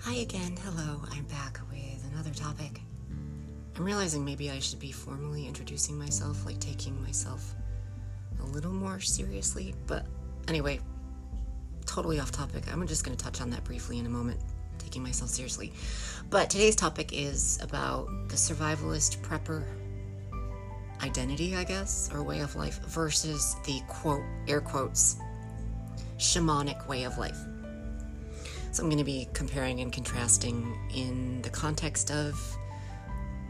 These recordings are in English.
Hi again. Hello. I'm back with another topic. I'm realizing maybe I should be formally introducing myself, like taking myself a little more seriously. But anyway, totally off topic. I'm just going to touch on that briefly in a moment, taking myself seriously. But today's topic is about the survivalist prepper identity, I guess, or way of life versus the quote, air quotes, shamanic way of life. So I'm going to be comparing and contrasting in the context of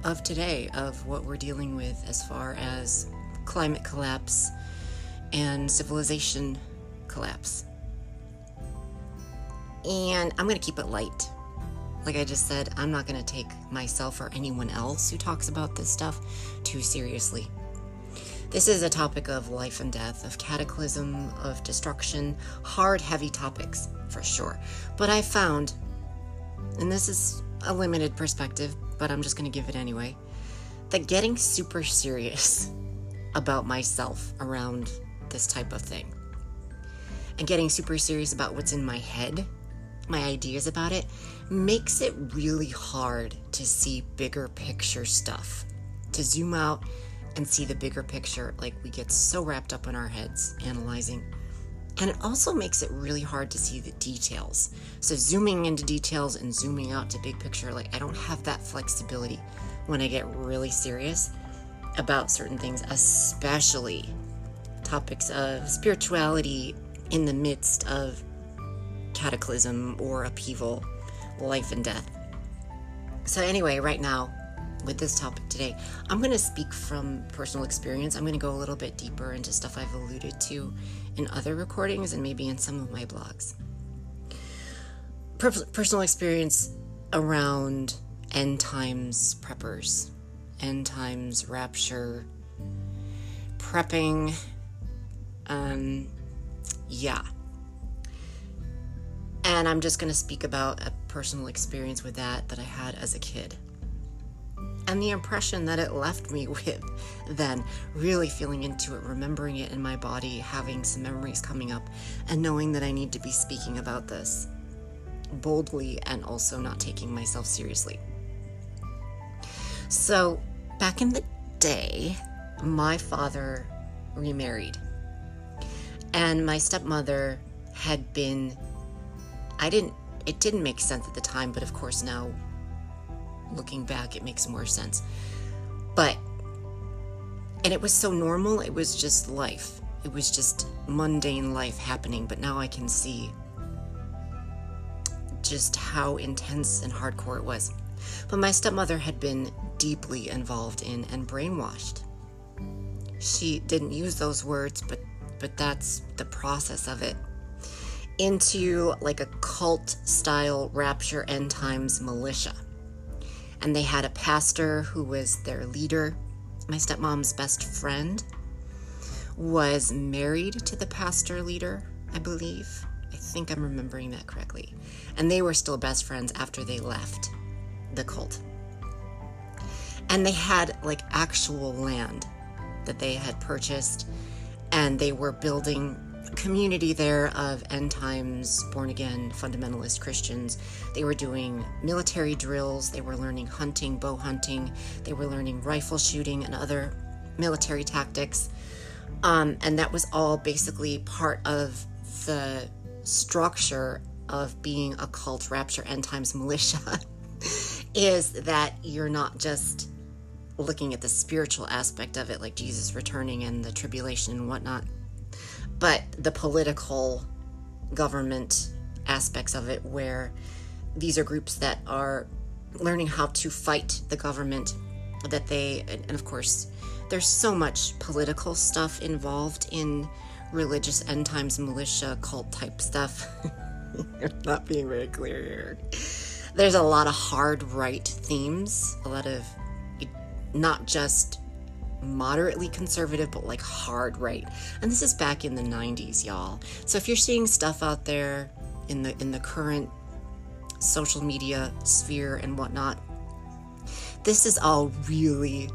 of today of what we're dealing with as far as climate collapse and civilization collapse. And I'm going to keep it light. Like I just said, I'm not going to take myself or anyone else who talks about this stuff too seriously. This is a topic of life and death, of cataclysm, of destruction, hard, heavy topics, for sure. But I found, and this is a limited perspective, but I'm just going to give it anyway, that getting super serious about myself around this type of thing and getting super serious about what's in my head, my ideas about it, makes it really hard to see bigger picture stuff, to zoom out and see the bigger picture. Like we get so wrapped up in our heads analyzing. And it also makes it really hard to see the details. So, zooming into details and zooming out to big picture, like I don't have that flexibility when I get really serious about certain things, especially topics of spirituality in the midst of cataclysm or upheaval, life and death. So, anyway, right now, with this topic today, I'm going to speak from personal experience. I'm going to go a little bit deeper into stuff I've alluded to in other recordings and maybe in some of my blogs. Per- personal experience around end times preppers, end times rapture, prepping. Um, yeah. And I'm just going to speak about a personal experience with that that I had as a kid and the impression that it left me with then really feeling into it remembering it in my body having some memories coming up and knowing that i need to be speaking about this boldly and also not taking myself seriously. So back in the day my father remarried. And my stepmother had been i didn't it didn't make sense at the time but of course now looking back, it makes more sense. But, and it was so normal, it was just life. It was just mundane life happening, but now I can see just how intense and hardcore it was. But my stepmother had been deeply involved in and brainwashed. She didn't use those words, but but that's the process of it. Into like a cult style rapture end times militia and they had a pastor who was their leader. My stepmom's best friend was married to the pastor leader, I believe. I think I'm remembering that correctly. And they were still best friends after they left the cult. And they had like actual land that they had purchased, and they were building community there of end times, born again, fundamentalist Christians. They were doing military drills, they were learning hunting, bow hunting, they were learning rifle shooting and other military tactics. Um, and that was all basically part of the structure of being a cult rapture end times militia is that you're not just looking at the spiritual aspect of it like jesus returning and the tribulation and whatnot but the political government aspects of it, where these are groups that are learning how to fight the government, that they, and of course, there's so much political stuff involved in religious end times militia cult type stuff. not being very clear here. There's a lot of hard right themes, a lot of not just moderately conservative, but like hard right. And this is back in the 90s, y'all. So if you're seeing stuff out there in the in the current social media sphere and whatnot, this is all really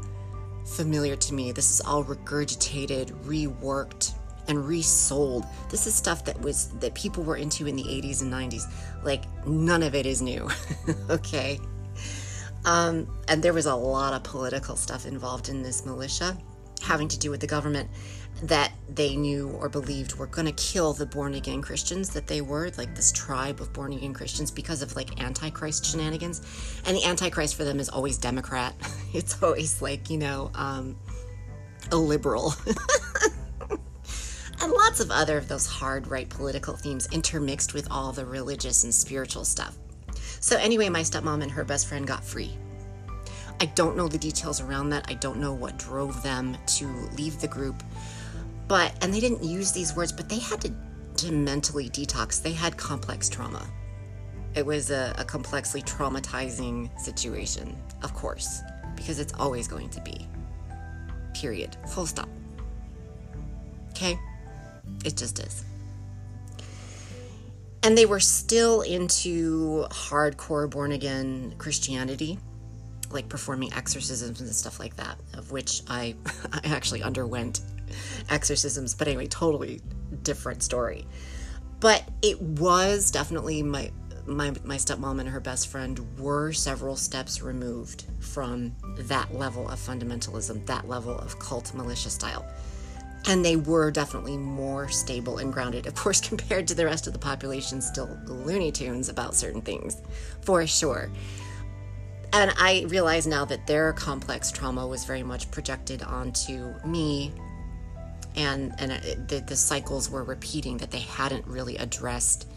familiar to me. This is all regurgitated, reworked and resold. This is stuff that was that people were into in the 80s and 90s. Like none of it is new. okay. Um, and there was a lot of political stuff involved in this militia having to do with the government that they knew or believed were going to kill the born again Christians that they were, like this tribe of born again Christians, because of like Antichrist shenanigans. And the Antichrist for them is always Democrat. It's always like, you know, um, a liberal. and lots of other of those hard right political themes intermixed with all the religious and spiritual stuff. So, anyway, my stepmom and her best friend got free. I don't know the details around that. I don't know what drove them to leave the group. But, and they didn't use these words, but they had to, to mentally detox. They had complex trauma. It was a, a complexly traumatizing situation, of course, because it's always going to be. Period. Full stop. Okay? It just is. And they were still into hardcore born again Christianity, like performing exorcisms and stuff like that, of which I, I actually underwent exorcisms. But anyway, totally different story. But it was definitely my my my stepmom and her best friend were several steps removed from that level of fundamentalism, that level of cult militia style. And they were definitely more stable and grounded, of course, compared to the rest of the population, still Looney Tunes about certain things, for sure. And I realize now that their complex trauma was very much projected onto me and and it, the, the cycles were repeating that they hadn't really addressed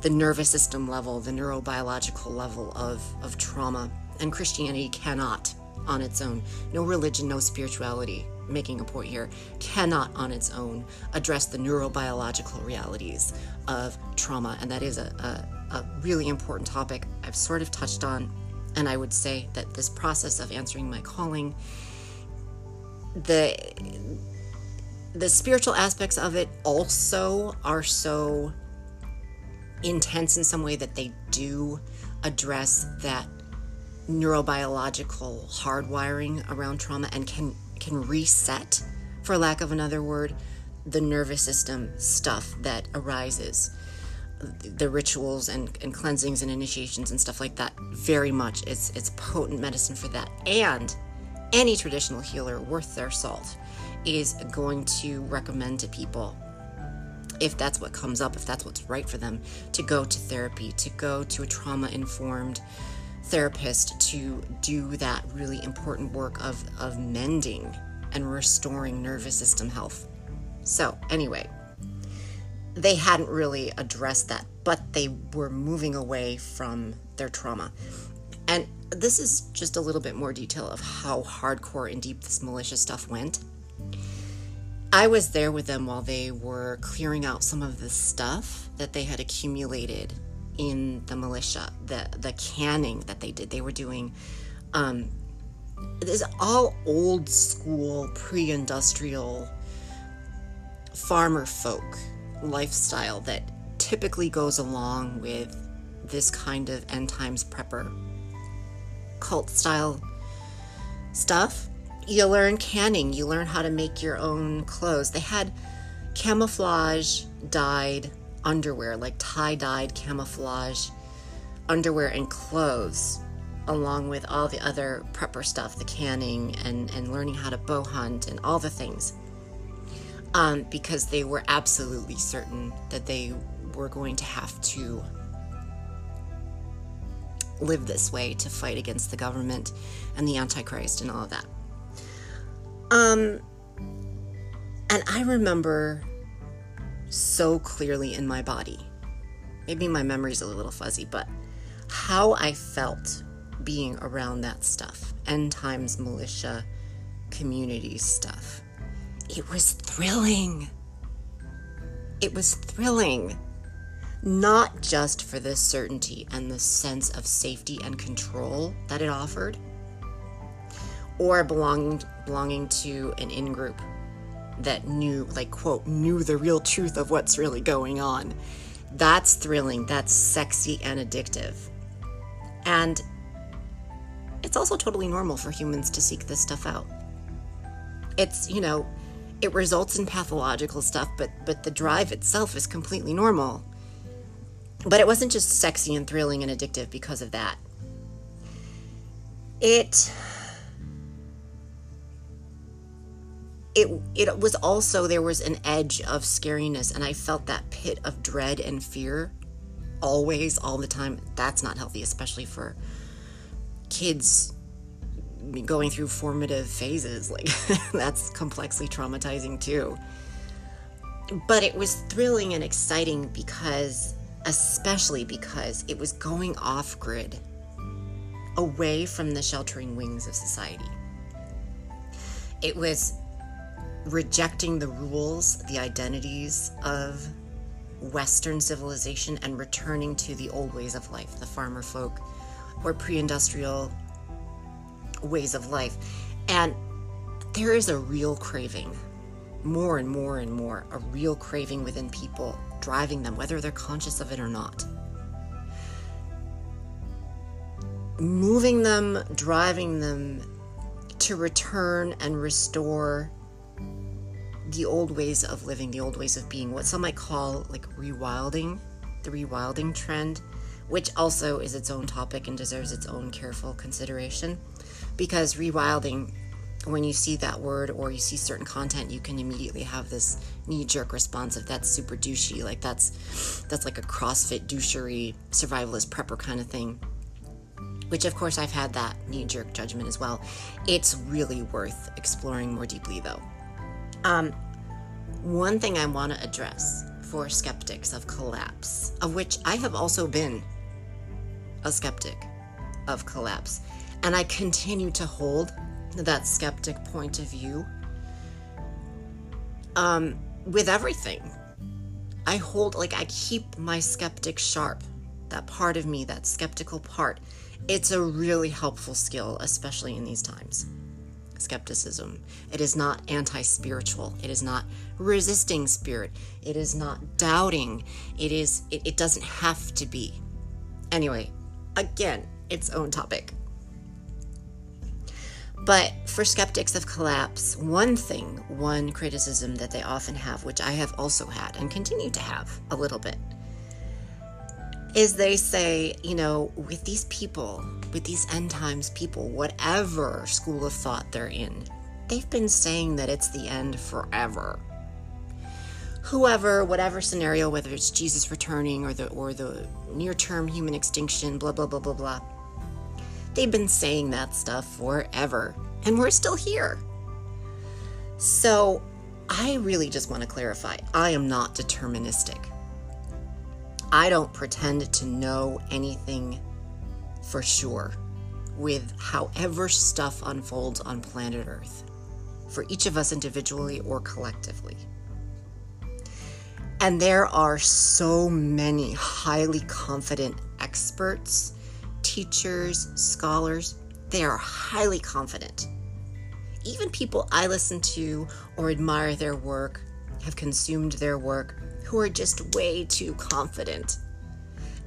the nervous system level, the neurobiological level of, of trauma. And Christianity cannot on its own, no religion, no spirituality, making a point here, cannot on its own address the neurobiological realities of trauma. And that is a, a, a really important topic I've sort of touched on. And I would say that this process of answering my calling, the the spiritual aspects of it also are so intense in some way that they do address that neurobiological hardwiring around trauma and can can reset for lack of another word the nervous system stuff that arises. The rituals and, and cleansings and initiations and stuff like that very much it's it's potent medicine for that. And any traditional healer worth their salt is going to recommend to people if that's what comes up, if that's what's right for them, to go to therapy, to go to a trauma informed therapist to do that really important work of, of mending and restoring nervous system health. So, anyway, they hadn't really addressed that, but they were moving away from their trauma. And this is just a little bit more detail of how hardcore and deep this malicious stuff went. I was there with them while they were clearing out some of the stuff that they had accumulated in the militia, the the canning that they did. They were doing um, this all old school, pre-industrial farmer folk lifestyle that typically goes along with this kind of end times prepper cult style stuff you learn canning, you learn how to make your own clothes. They had camouflage dyed underwear, like tie dyed camouflage underwear and clothes, along with all the other prepper stuff, the canning and, and learning how to bow hunt and all the things. Um, because they were absolutely certain that they were going to have to live this way to fight against the government and the Antichrist and all of that. Um, and I remember so clearly in my body, maybe my memory's a little fuzzy, but how I felt being around that stuff, end times militia community stuff. It was thrilling. It was thrilling. Not just for the certainty and the sense of safety and control that it offered, or belonging belonging to an in group that knew like quote knew the real truth of what's really going on that's thrilling that's sexy and addictive and it's also totally normal for humans to seek this stuff out it's you know it results in pathological stuff, but but the drive itself is completely normal. But it wasn't just sexy and thrilling and addictive because of that. It it it was also there was an edge of scariness and I felt that pit of dread and fear always all the time. That's not healthy, especially for kids going through formative phases. Like, that's complexly traumatizing too. But it was thrilling and exciting because, especially because it was going off grid, away from the sheltering wings of society. It was rejecting the rules, the identities of Western civilization and returning to the old ways of life, the farmer folk or pre industrial ways of life. And there is a real craving, more and more and more, a real craving within people driving them, whether they're conscious of it or not. Moving them, driving them to return and restore the old ways of living, the old ways of being, what some might call like rewilding, the rewilding trend, which also is its own topic and deserves its own careful consideration. Because rewilding when you see that word or you see certain content you can immediately have this knee-jerk response of that's super douchey like that's that's like a crossfit douchery survivalist prepper kind of thing. Which of course i've had that knee-jerk judgment as well. It's really worth exploring more deeply though um, one thing i want to address for skeptics of collapse of which i have also been a skeptic of collapse and I continue to hold that skeptic point of view um, with everything. I hold, like, I keep my skeptic sharp. That part of me, that skeptical part. It's a really helpful skill, especially in these times. Skepticism. It is not anti spiritual. It is not resisting spirit. It is not doubting. It is, it, it doesn't have to be. Anyway, again, its own topic. But for skeptics of collapse, one thing, one criticism that they often have, which I have also had and continue to have a little bit, is they say, you know, with these people, with these end times people, whatever school of thought they're in, they've been saying that it's the end forever. Whoever, whatever scenario, whether it's Jesus returning or the or the near-term human extinction, blah blah blah blah blah They've been saying that stuff forever, and we're still here. So, I really just want to clarify I am not deterministic. I don't pretend to know anything for sure with however stuff unfolds on planet Earth, for each of us individually or collectively. And there are so many highly confident experts teachers, scholars, they are highly confident. Even people I listen to or admire their work, have consumed their work, who are just way too confident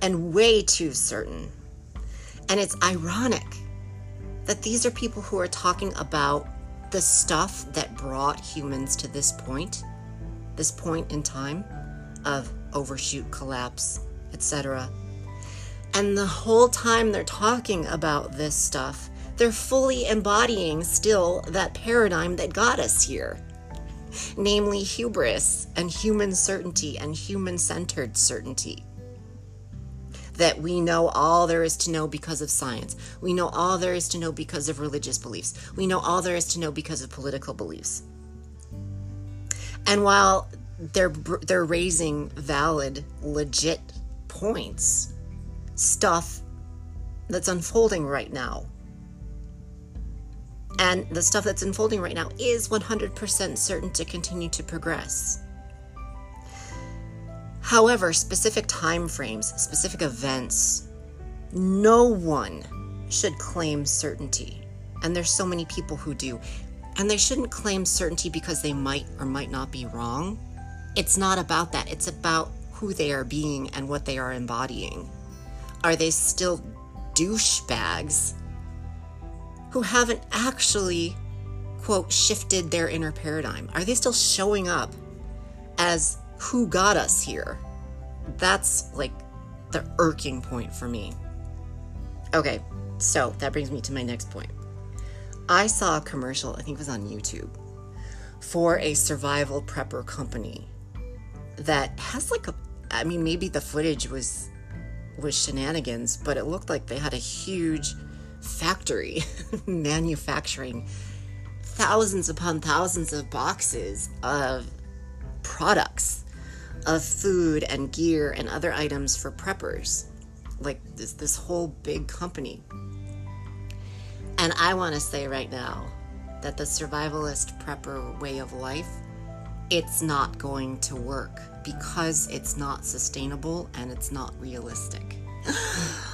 and way too certain. And it's ironic that these are people who are talking about the stuff that brought humans to this point, this point in time of overshoot, collapse, etc. And the whole time they're talking about this stuff, they're fully embodying still that paradigm that got us here namely hubris and human certainty and human centered certainty. That we know all there is to know because of science. We know all there is to know because of religious beliefs. We know all there is to know because of political beliefs. And while they're they're raising valid, legit points, stuff that's unfolding right now. And the stuff that's unfolding right now is 100% certain to continue to progress. However, specific time frames, specific events, no one should claim certainty. And there's so many people who do. And they shouldn't claim certainty because they might or might not be wrong. It's not about that. It's about who they are being and what they are embodying. Are they still douchebags who haven't actually quote, shifted their inner paradigm? Are they still showing up as who got us here? That's like the irking point for me. Okay, so that brings me to my next point. I saw a commercial, I think it was on YouTube, for a survival prepper company that has like a I mean maybe the footage was was shenanigans, but it looked like they had a huge factory manufacturing thousands upon thousands of boxes of products of food and gear and other items for preppers. Like this this whole big company. And i want to say right now that the survivalist prepper way of life it's not going to work because it's not sustainable and it's not realistic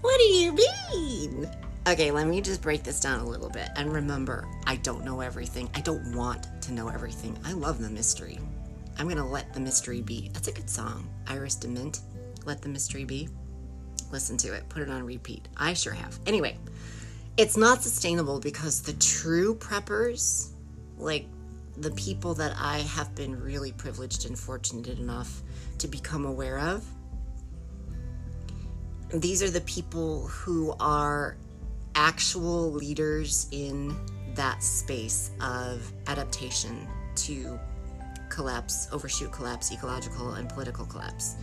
what do you mean? Okay let me just break this down a little bit. And remember i don't know everything. I don't want to know everything. I love the mystery. I'm gonna let the mystery be. That's a good song. Iris DeMent let the mystery be. Listen to it, put it on repeat. I sure have. Anyway, it's not sustainable because the true preppers, like the people that I have been really privileged and fortunate enough to become aware of, these are the people who are actual leaders in that space of adaptation to collapse, overshoot collapse, ecological and political collapse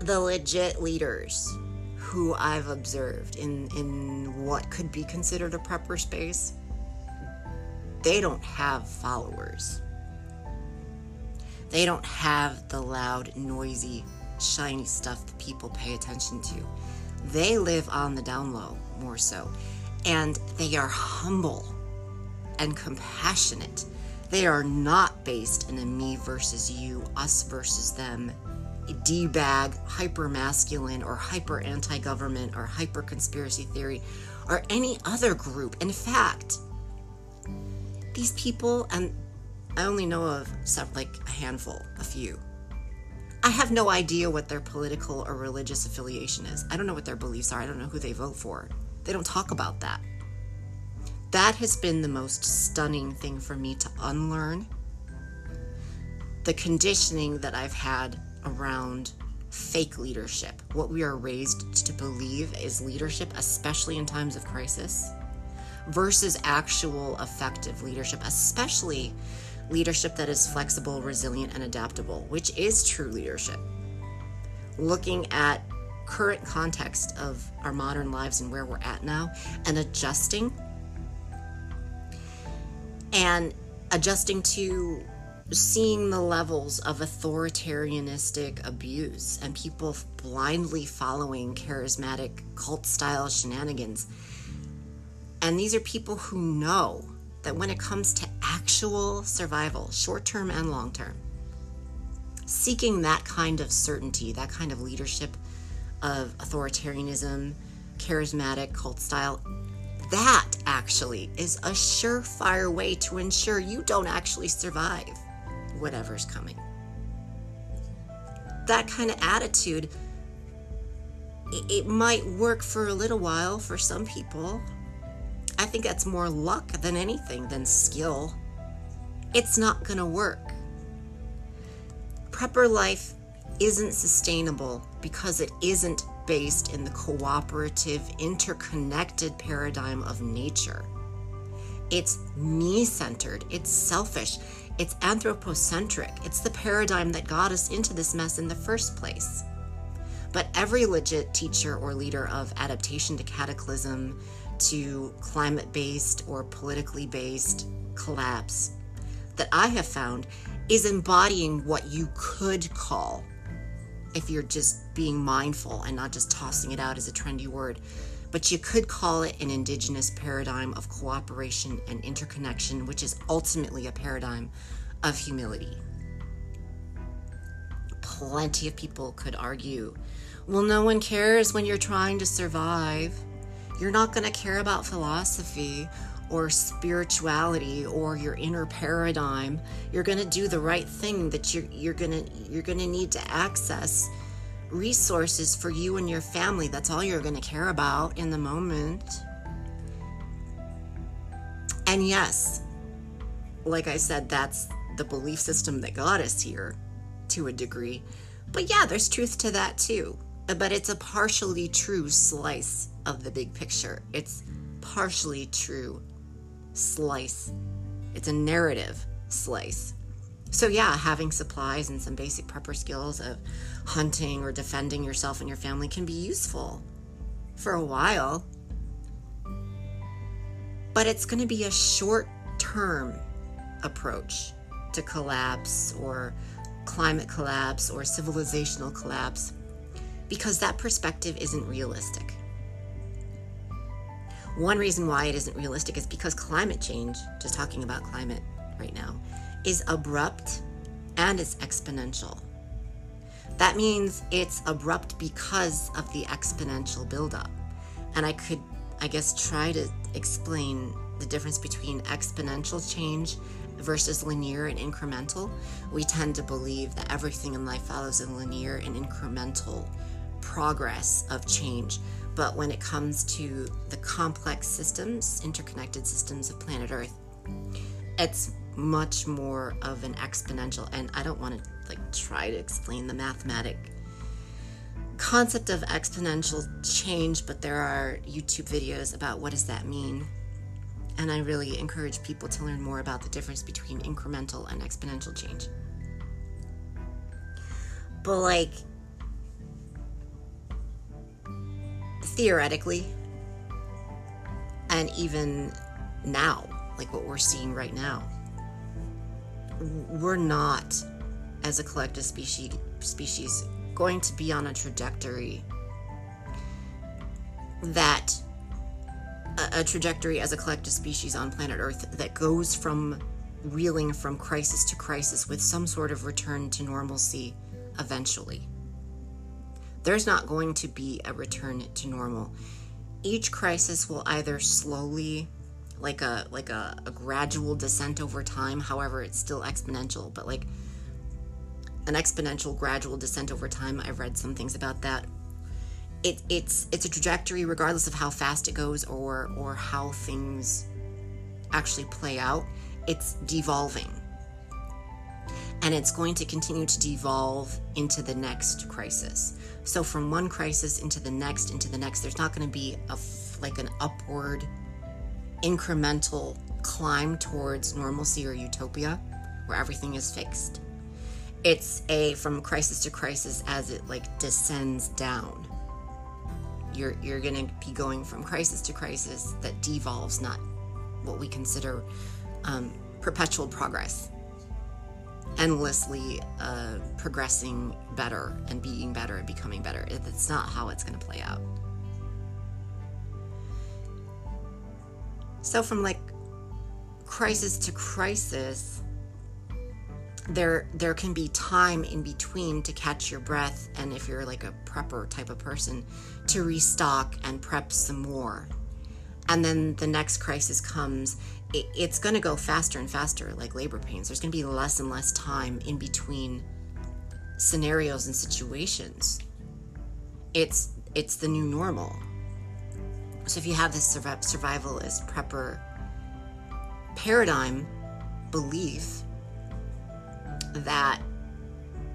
the legit leaders who I've observed in, in what could be considered a prepper space, they don't have followers. They don't have the loud, noisy, shiny stuff that people pay attention to. They live on the down low more so. And they are humble and compassionate. They are not based in a me versus you, us versus them D bag, hyper masculine, or hyper anti government, or hyper conspiracy theory, or any other group. In fact, these people, and I only know of like a handful, a few. I have no idea what their political or religious affiliation is. I don't know what their beliefs are. I don't know who they vote for. They don't talk about that. That has been the most stunning thing for me to unlearn. The conditioning that I've had around fake leadership, what we are raised to believe is leadership, especially in times of crisis, versus actual effective leadership, especially leadership that is flexible, resilient, and adaptable, which is true leadership. Looking at current context of our modern lives and where we're at now and adjusting and adjusting to seeing the levels of authoritarianistic abuse and people blindly following charismatic cult style shenanigans. And these are people who know that when it comes to actual survival, short term and long term, seeking that kind of certainty, that kind of leadership of authoritarianism, charismatic cult style, that actually is a surefire way to ensure you don't actually survive whatever's coming. That kind of attitude, it, might work for a little while for some people. I think that's more luck than anything than skill. It's not going to work. Prepper life isn't sustainable because it isn't based in the cooperative, interconnected paradigm of nature. It's me centered, it's selfish, it's anthropocentric. It's the paradigm that got us into this mess in the first place. But every legit teacher or leader of adaptation to cataclysm, to climate based or politically based collapse that I have found is embodying what you could call, if you're just being mindful and not just tossing it out as a trendy word, but you could call it an indigenous paradigm of cooperation and interconnection, which is ultimately a paradigm of humility. Plenty of people could argue, well, no one cares when you're trying to survive. You're not going to care about philosophy or spirituality or your inner paradigm. You're going to do the right thing that you're, you're going to you're going to need to access resources for you and your family. That's all you're going to care about in the moment. And yes, like I said, that's the belief system that got us here to a degree. But yeah, there's truth to that too. But it's a partially true slice of the big picture. It's partially true slice. It's a narrative slice. So, yeah, having supplies and some basic prepper skills of hunting or defending yourself and your family can be useful for a while. But it's going to be a short term approach to collapse or climate collapse or civilizational collapse because that perspective isn't realistic. One reason why it isn't realistic is because climate change, just talking about climate right now, is abrupt and it's exponential. That means it's abrupt because of the exponential buildup. And I could, I guess, try to explain the difference between exponential change versus linear and incremental. We tend to believe that everything in life follows a linear and incremental progress of change. But when it comes to the complex systems, interconnected systems of planet Earth, it's much more of an exponential and I don't want to like try to explain the mathematic concept of exponential change, but there are YouTube videos about what does that mean. And I really encourage people to learn more about the difference between incremental and exponential change. But like theoretically and even now, like what we're seeing right now, we're not as a collective species species going to be on a trajectory that a, a trajectory as a collective species on planet Earth that goes from reeling from crisis to crisis with some sort of return to normalcy eventually. There's not going to be a return to normal. Each crisis will either slowly like a like a, a gradual descent over time, however it's still exponential, but like an exponential gradual descent over time. I've read some things about that it, it's it's a trajectory regardless of how fast it goes or or how things actually play out it's devolving and it's going to continue to devolve into the next crisis. So from one crisis into the next into the next there's not going to be a like an upward incremental climb towards normalcy or utopia where everything is fixed. It's a from crisis to crisis as it like descends down. You're you're going to be going from crisis to crisis that devolves, not what we consider um, perpetual progress, endlessly uh, progressing better and being better and becoming better. That's not how it's going to play out. So from like crisis to crisis there there can be time in between to catch your breath and if you're like a prepper type of person to restock and prep some more and then the next crisis comes it, it's going to go faster and faster like labor pains. There's going to be less and less time in between scenarios and situations. It's it's the new normal. So if you have this survivalist prepper paradigm belief that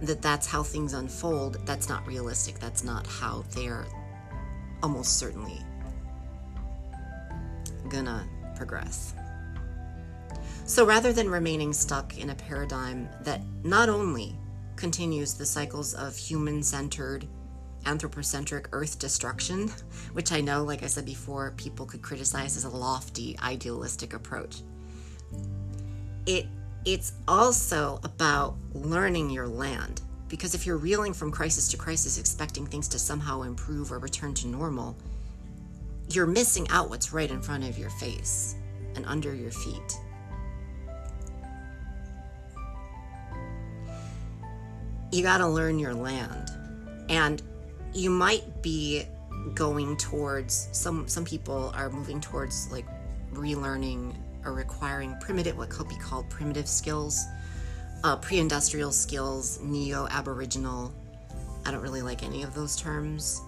that that's how things unfold that's not realistic that's not how they're almost certainly gonna progress so rather than remaining stuck in a paradigm that not only continues the cycles of human centered anthropocentric earth destruction which i know like i said before people could criticize as a lofty idealistic approach it it's also about learning your land. Because if you're reeling from crisis to crisis, expecting things to somehow improve or return to normal, you're missing out what's right in front of your face and under your feet. You got to learn your land. And you might be going towards some some people are moving towards like relearning or requiring primitive, what could be called primitive skills, uh, pre industrial skills, neo Aboriginal. I don't really like any of those terms.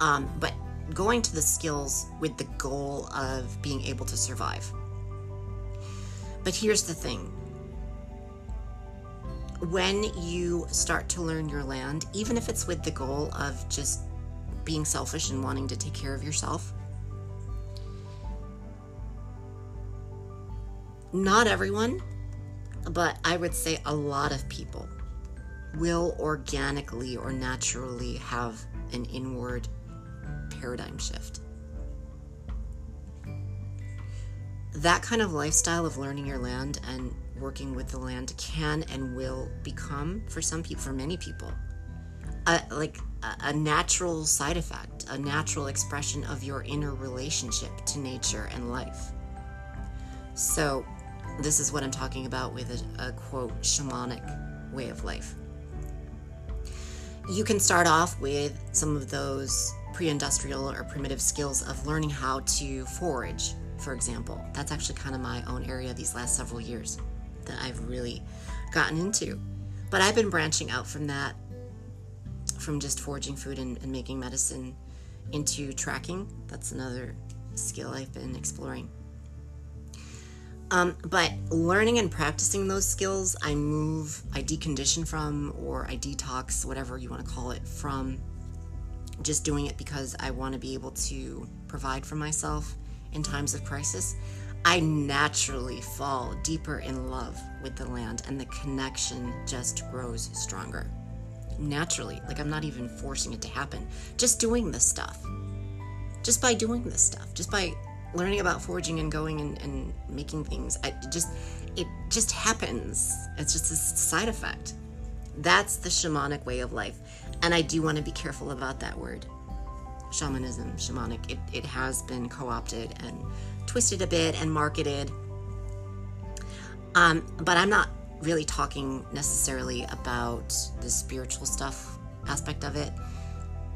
Um, but going to the skills with the goal of being able to survive. But here's the thing when you start to learn your land, even if it's with the goal of just being selfish and wanting to take care of yourself, not everyone, but I would say a lot of people will organically or naturally have an inward paradigm shift. That kind of lifestyle of learning your land and working with the land can and will become, for some people, for many people, a, like a, a natural side effect, a natural expression of your inner relationship to nature and life. So, this is what I'm talking about with a, a quote shamanic way of life. You can start off with some of those pre industrial or primitive skills of learning how to forage, for example. That's actually kind of my own area these last several years that I've really gotten into. But I've been branching out from that, from just foraging food and, and making medicine, into tracking. That's another skill I've been exploring. Um, but learning and practicing those skills, I move, I decondition from, or I detox, whatever you want to call it, from just doing it because I want to be able to provide for myself in times of crisis. I naturally fall deeper in love with the land and the connection just grows stronger. Naturally, like I'm not even forcing it to happen. Just doing this stuff. Just by doing this stuff, just by learning about foraging and going and, and making things, I just it just happens. It's just a side effect. That's the shamanic way of life. And I do want to be careful about that word. Shamanism, shamanic. It, it has been co opted and twisted a bit and marketed. Um, but I'm not really talking necessarily about the spiritual stuff aspect of it.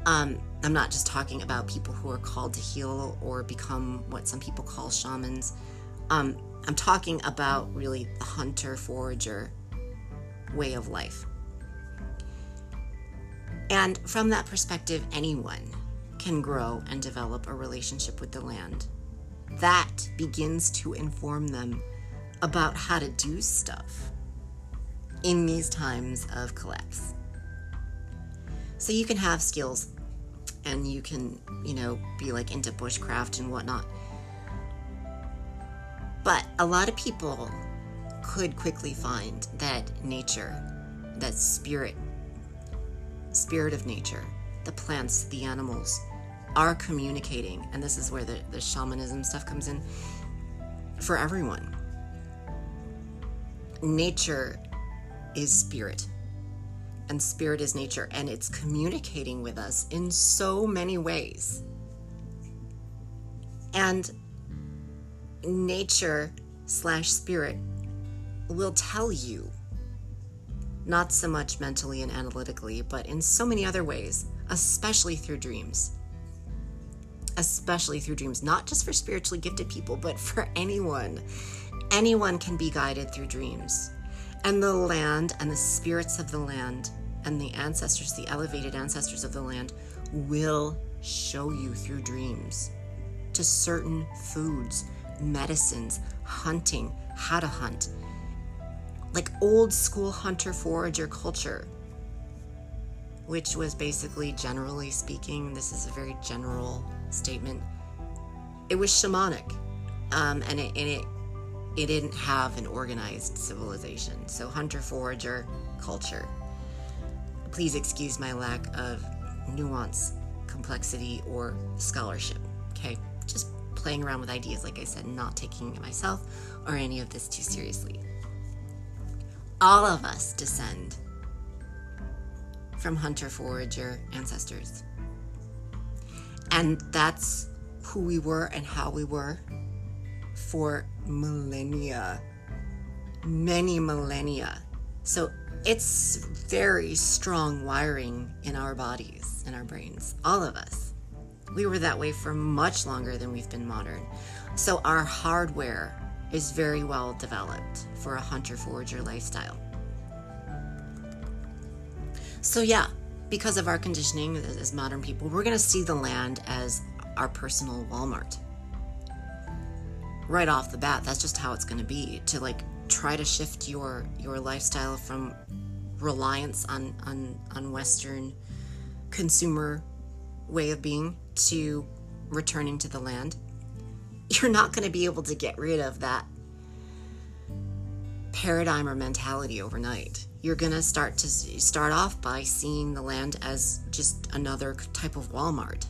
Um, I'm not just talking about people who are called to heal or become what some people call shamans. Um, I'm talking about really the hunter forager way of life. And from that perspective, anyone can grow and develop a relationship with the land that begins to inform them about how to do stuff in these times of collapse. So you can have skills and you can, you know, be like into bushcraft and whatnot. But a lot of people could quickly find that nature, that spirit, spirit of nature, the plants, the animals, are communicating, and this is where the, the shamanism stuff comes in for everyone. Nature is spirit, and spirit is nature, and it's communicating with us in so many ways. And nature slash spirit will tell you, not so much mentally and analytically, but in so many other ways, especially through dreams especially through dreams, not just for spiritually gifted people, but for anyone. Anyone can be guided through dreams. And the land and the spirits of the land and the ancestors, the elevated ancestors of the land, will show you through dreams to certain foods, medicines, hunting, how to hunt. Like old school hunter forager culture, which was basically, generally speaking, this is a very general statement. It was shamanic, um, and it and it it didn't have an organized civilization. So hunter forager culture. Please excuse my lack of nuance, complexity, or scholarship. Okay, just playing around with ideas, like I said, not taking myself or any of this too seriously. All of us descend from hunter forager ancestors. And that's who we were and how we were for millennia. Many millennia. So it's very strong wiring in our bodies, in our brains, all of us. We were that way for much longer than we've been modern. So our hardware is very well developed for a hunter forager lifestyle. So, yeah, because of our conditioning as modern people, we're going to see the land as our personal Walmart. right off the bat. That's just how it's going to be to like try to shift your your lifestyle from reliance on on on western consumer way of being to returning to the land. You're not going to be able to get rid of that paradigm or mentality overnight. You're going to start to start off by seeing the land as just another type of Walmart.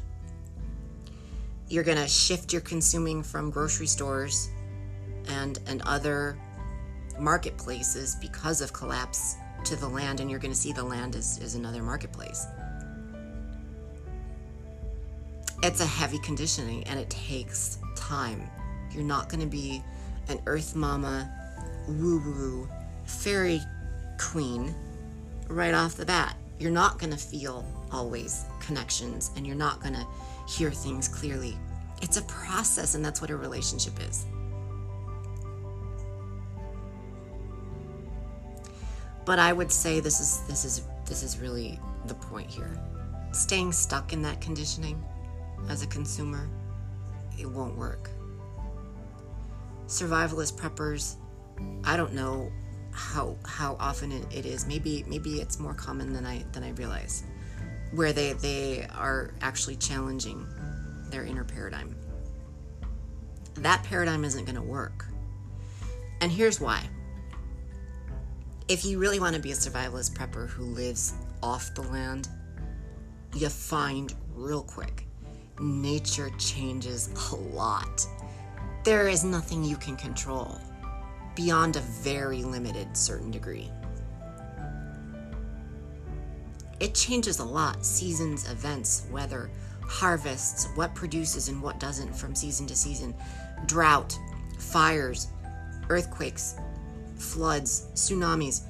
You're going to shift your consuming from grocery stores and and other marketplaces because of collapse to the land and you're going to see the land as, as another marketplace. It's a heavy conditioning and it takes time. You're not going to be an earth mama woo woo fairy queen right off the bat. You're not going to feel always connections and you're not going to hear things clearly. It's a process, and that's what a relationship is. But I would say this is this is this is really the point here. Staying stuck in that conditioning as a consumer, it won't work. Survivalist preppers, I don't know how how often it, is. Maybe maybe it's more common than I than I realize, where they they are actually challenging their inner paradigm. That paradigm isn't going to work, and here's why. If you really want to be a survivalist prepper who lives off the land, you find real quick nature changes a lot. There is nothing you can control beyond a very limited certain degree. It changes a lot seasons, events, weather, harvests, what produces and what doesn't from season to season, drought, fires, earthquakes, floods, tsunamis.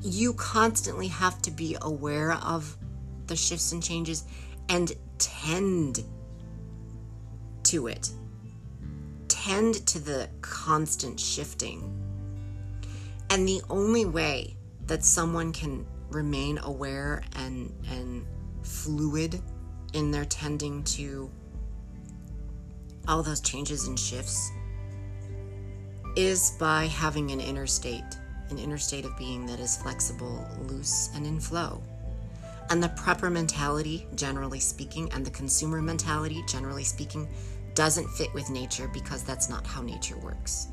You constantly have to be aware of the shifts and changes and tend to it tend to the constant shifting. And the only way that someone can remain aware and and fluid in their tending to all those changes and shifts is by having an inner state, an inner state of being that is flexible, loose, and in flow. And the prepper mentality, generally speaking, and the consumer mentality, generally speaking, doesn't fit with nature because that's not how nature works.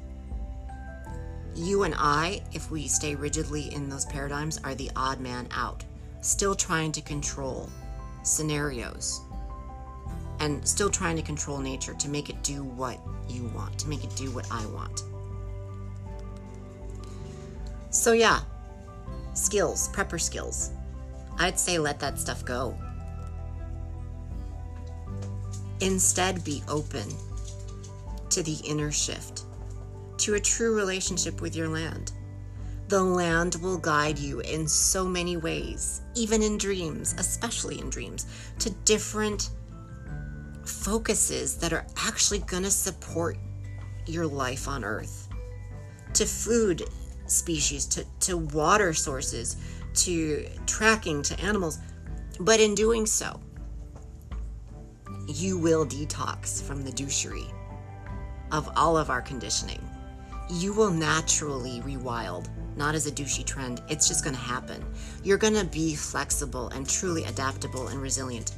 You and I, if we stay rigidly in those paradigms, are the odd man out, still trying to control scenarios and still trying to control nature to make it do what you want, to make it do what I want. So, yeah, skills, prepper skills. I'd say let that stuff go. Instead, be open to the inner shift, to a true relationship with your land. The land will guide you in so many ways, even in dreams, especially in dreams, to different focuses that are actually going to support your life on earth, to food species, to, to water sources, to tracking, to animals. But in doing so, you will detox from the douchery of all of our conditioning. You will naturally rewild, not as a douchey trend. It's just going to happen. You're going to be flexible and truly adaptable and resilient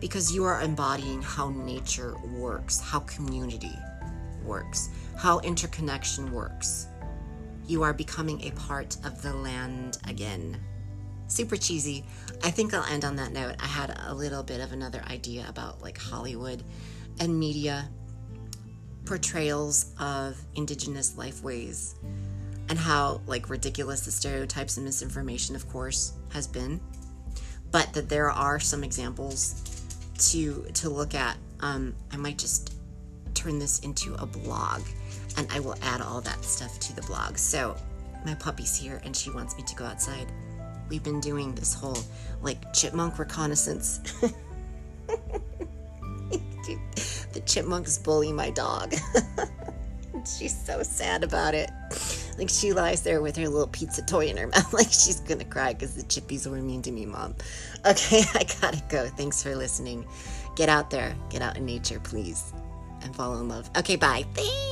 because you are embodying how nature works, how community works, how interconnection works. You are becoming a part of the land again super cheesy. I think I'll end on that note. I had a little bit of another idea about like Hollywood and media portrayals of indigenous lifeways and how like ridiculous the stereotypes and misinformation of course has been but that there are some examples to to look at um, i might just turn this into a blog and i will add all that stuff to the blog so my puppy's here and she wants me to go outside we've been doing this whole like chipmunk reconnaissance. the chipmunks bully my dog. she's so sad about it. Like she lies there with her little pizza toy in her mouth, like she's gonna cry because the chippies were mean to me, mom. Okay, I gotta go. Thanks for listening. Get out there, get out in nature, please, and fall in love. Okay, bye. Thanks.